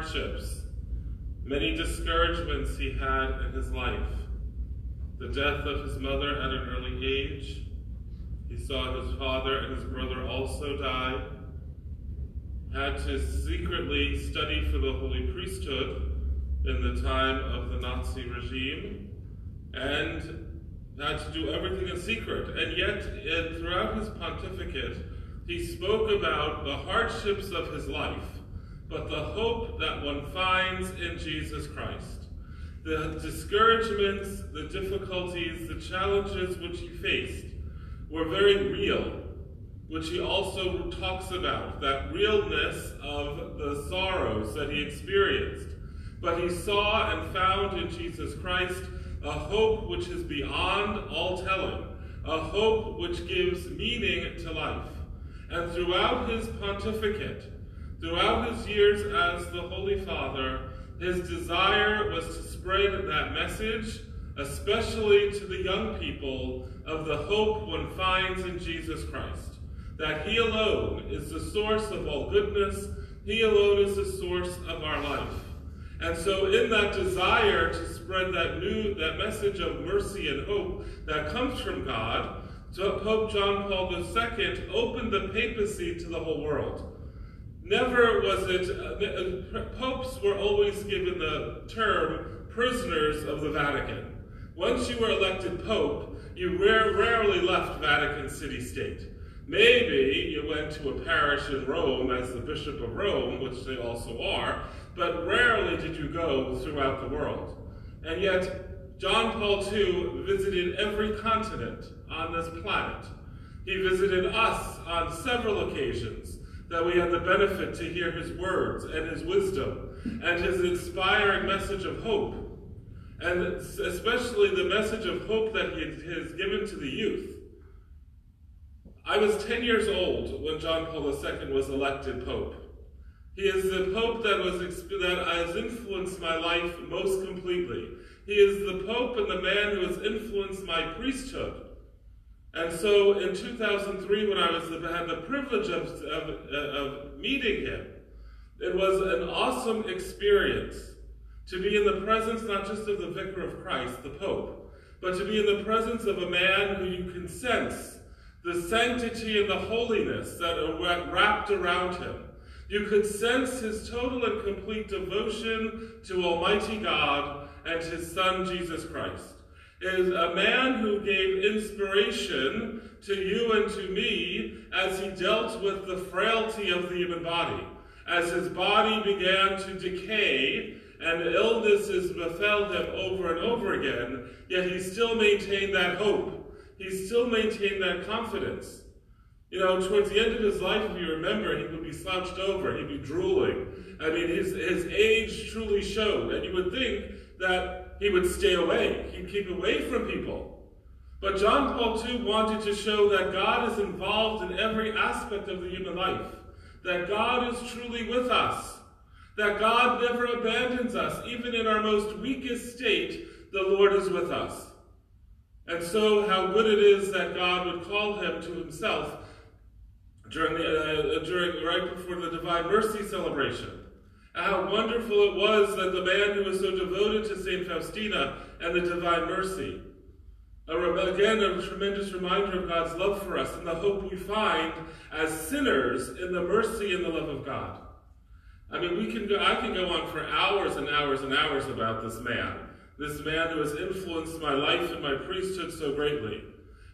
hardships, many discouragements he had in his life. The death of his mother at an early age. He saw his father and his brother also die. Had to secretly study for the holy priesthood in the time of the Nazi regime. And had to do everything in secret. And yet, throughout his pontificate, he spoke about the hardships of his life, but the hope that one finds in Jesus Christ. The discouragements, the difficulties, the challenges which he faced were very real, which he also talks about, that realness of the sorrows that he experienced. But he saw and found in Jesus Christ a hope which is beyond all telling, a hope which gives meaning to life. And throughout his pontificate, throughout his years as the Holy Father, his desire was to spread that message, especially to the young people, of the hope one finds in Jesus Christ. That he alone is the source of all goodness, he alone is the source of our life. And so in that desire to spread that new that message of mercy and hope that comes from God, Pope John Paul II opened the papacy to the whole world. Never was it, uh, uh, popes were always given the term prisoners of the Vatican. Once you were elected pope, you rare, rarely left Vatican City State. Maybe you went to a parish in Rome as the Bishop of Rome, which they also are, but rarely did you go throughout the world. And yet, John Paul II visited every continent on this planet. He visited us on several occasions that we had the benefit to hear his words and his wisdom and his inspiring message of hope, and especially the message of hope that he has given to the youth. I was 10 years old when John Paul II was elected Pope. He is the Pope that, was, that has influenced my life most completely. He is the Pope and the man who has influenced my priesthood. And so in 2003, when I was had the privilege of, of, of meeting him, it was an awesome experience to be in the presence not just of the Vicar of Christ, the Pope, but to be in the presence of a man who you can sense the sanctity and the holiness that are wrapped around him. You could sense his total and complete devotion to Almighty God and his Son, Jesus Christ. Is a man who gave inspiration to you and to me as he dealt with the frailty of the human body. As his body began to decay and illnesses befell him over and over again, yet he still maintained that hope. He still maintained that confidence. You know, towards the end of his life, if you remember, he would be slouched over, he'd be drooling. I mean, his, his age truly showed, and you would think that he would stay away, he'd keep away from people. But John Paul II wanted to show that God is involved in every aspect of the human life, that God is truly with us, that God never abandons us, even in our most weakest state, the Lord is with us. And so, how good it is that God would call him to himself during the uh, during right before the Divine Mercy celebration. How wonderful it was that the man who was so devoted to Saint Faustina and the Divine Mercy. a, Again, a tremendous reminder of God's love for us and the hope we find as sinners in the mercy and the love of God. I mean, we can go, I can go on for hours and hours and hours about this man, this man who has influenced my life and my priesthood so greatly.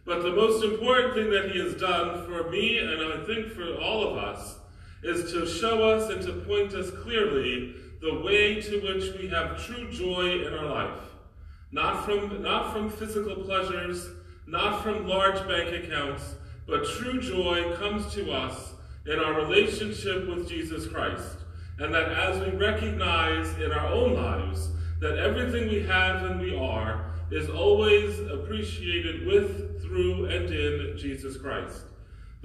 But the most important thing that he has done for me, and I think for all of us, is to show us and to point us clearly the way to which we have true joy in our life. Not from, not from physical pleasures, not from large bank accounts, but true joy comes to us in our relationship with Jesus Christ. And that as we recognize in our own lives that everything we have and we are is always appreciated with, through, and in Jesus Christ.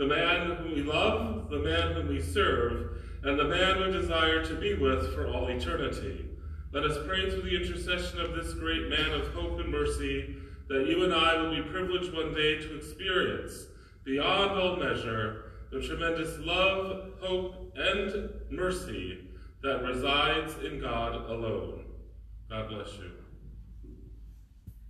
The man whom we love, the man whom we serve, and the man we desire to be with for all eternity. Let us pray through the intercession of this great man of hope and mercy that you and I will be privileged one day to experience, beyond all measure, the tremendous love, hope, and mercy that resides in God alone. God bless you.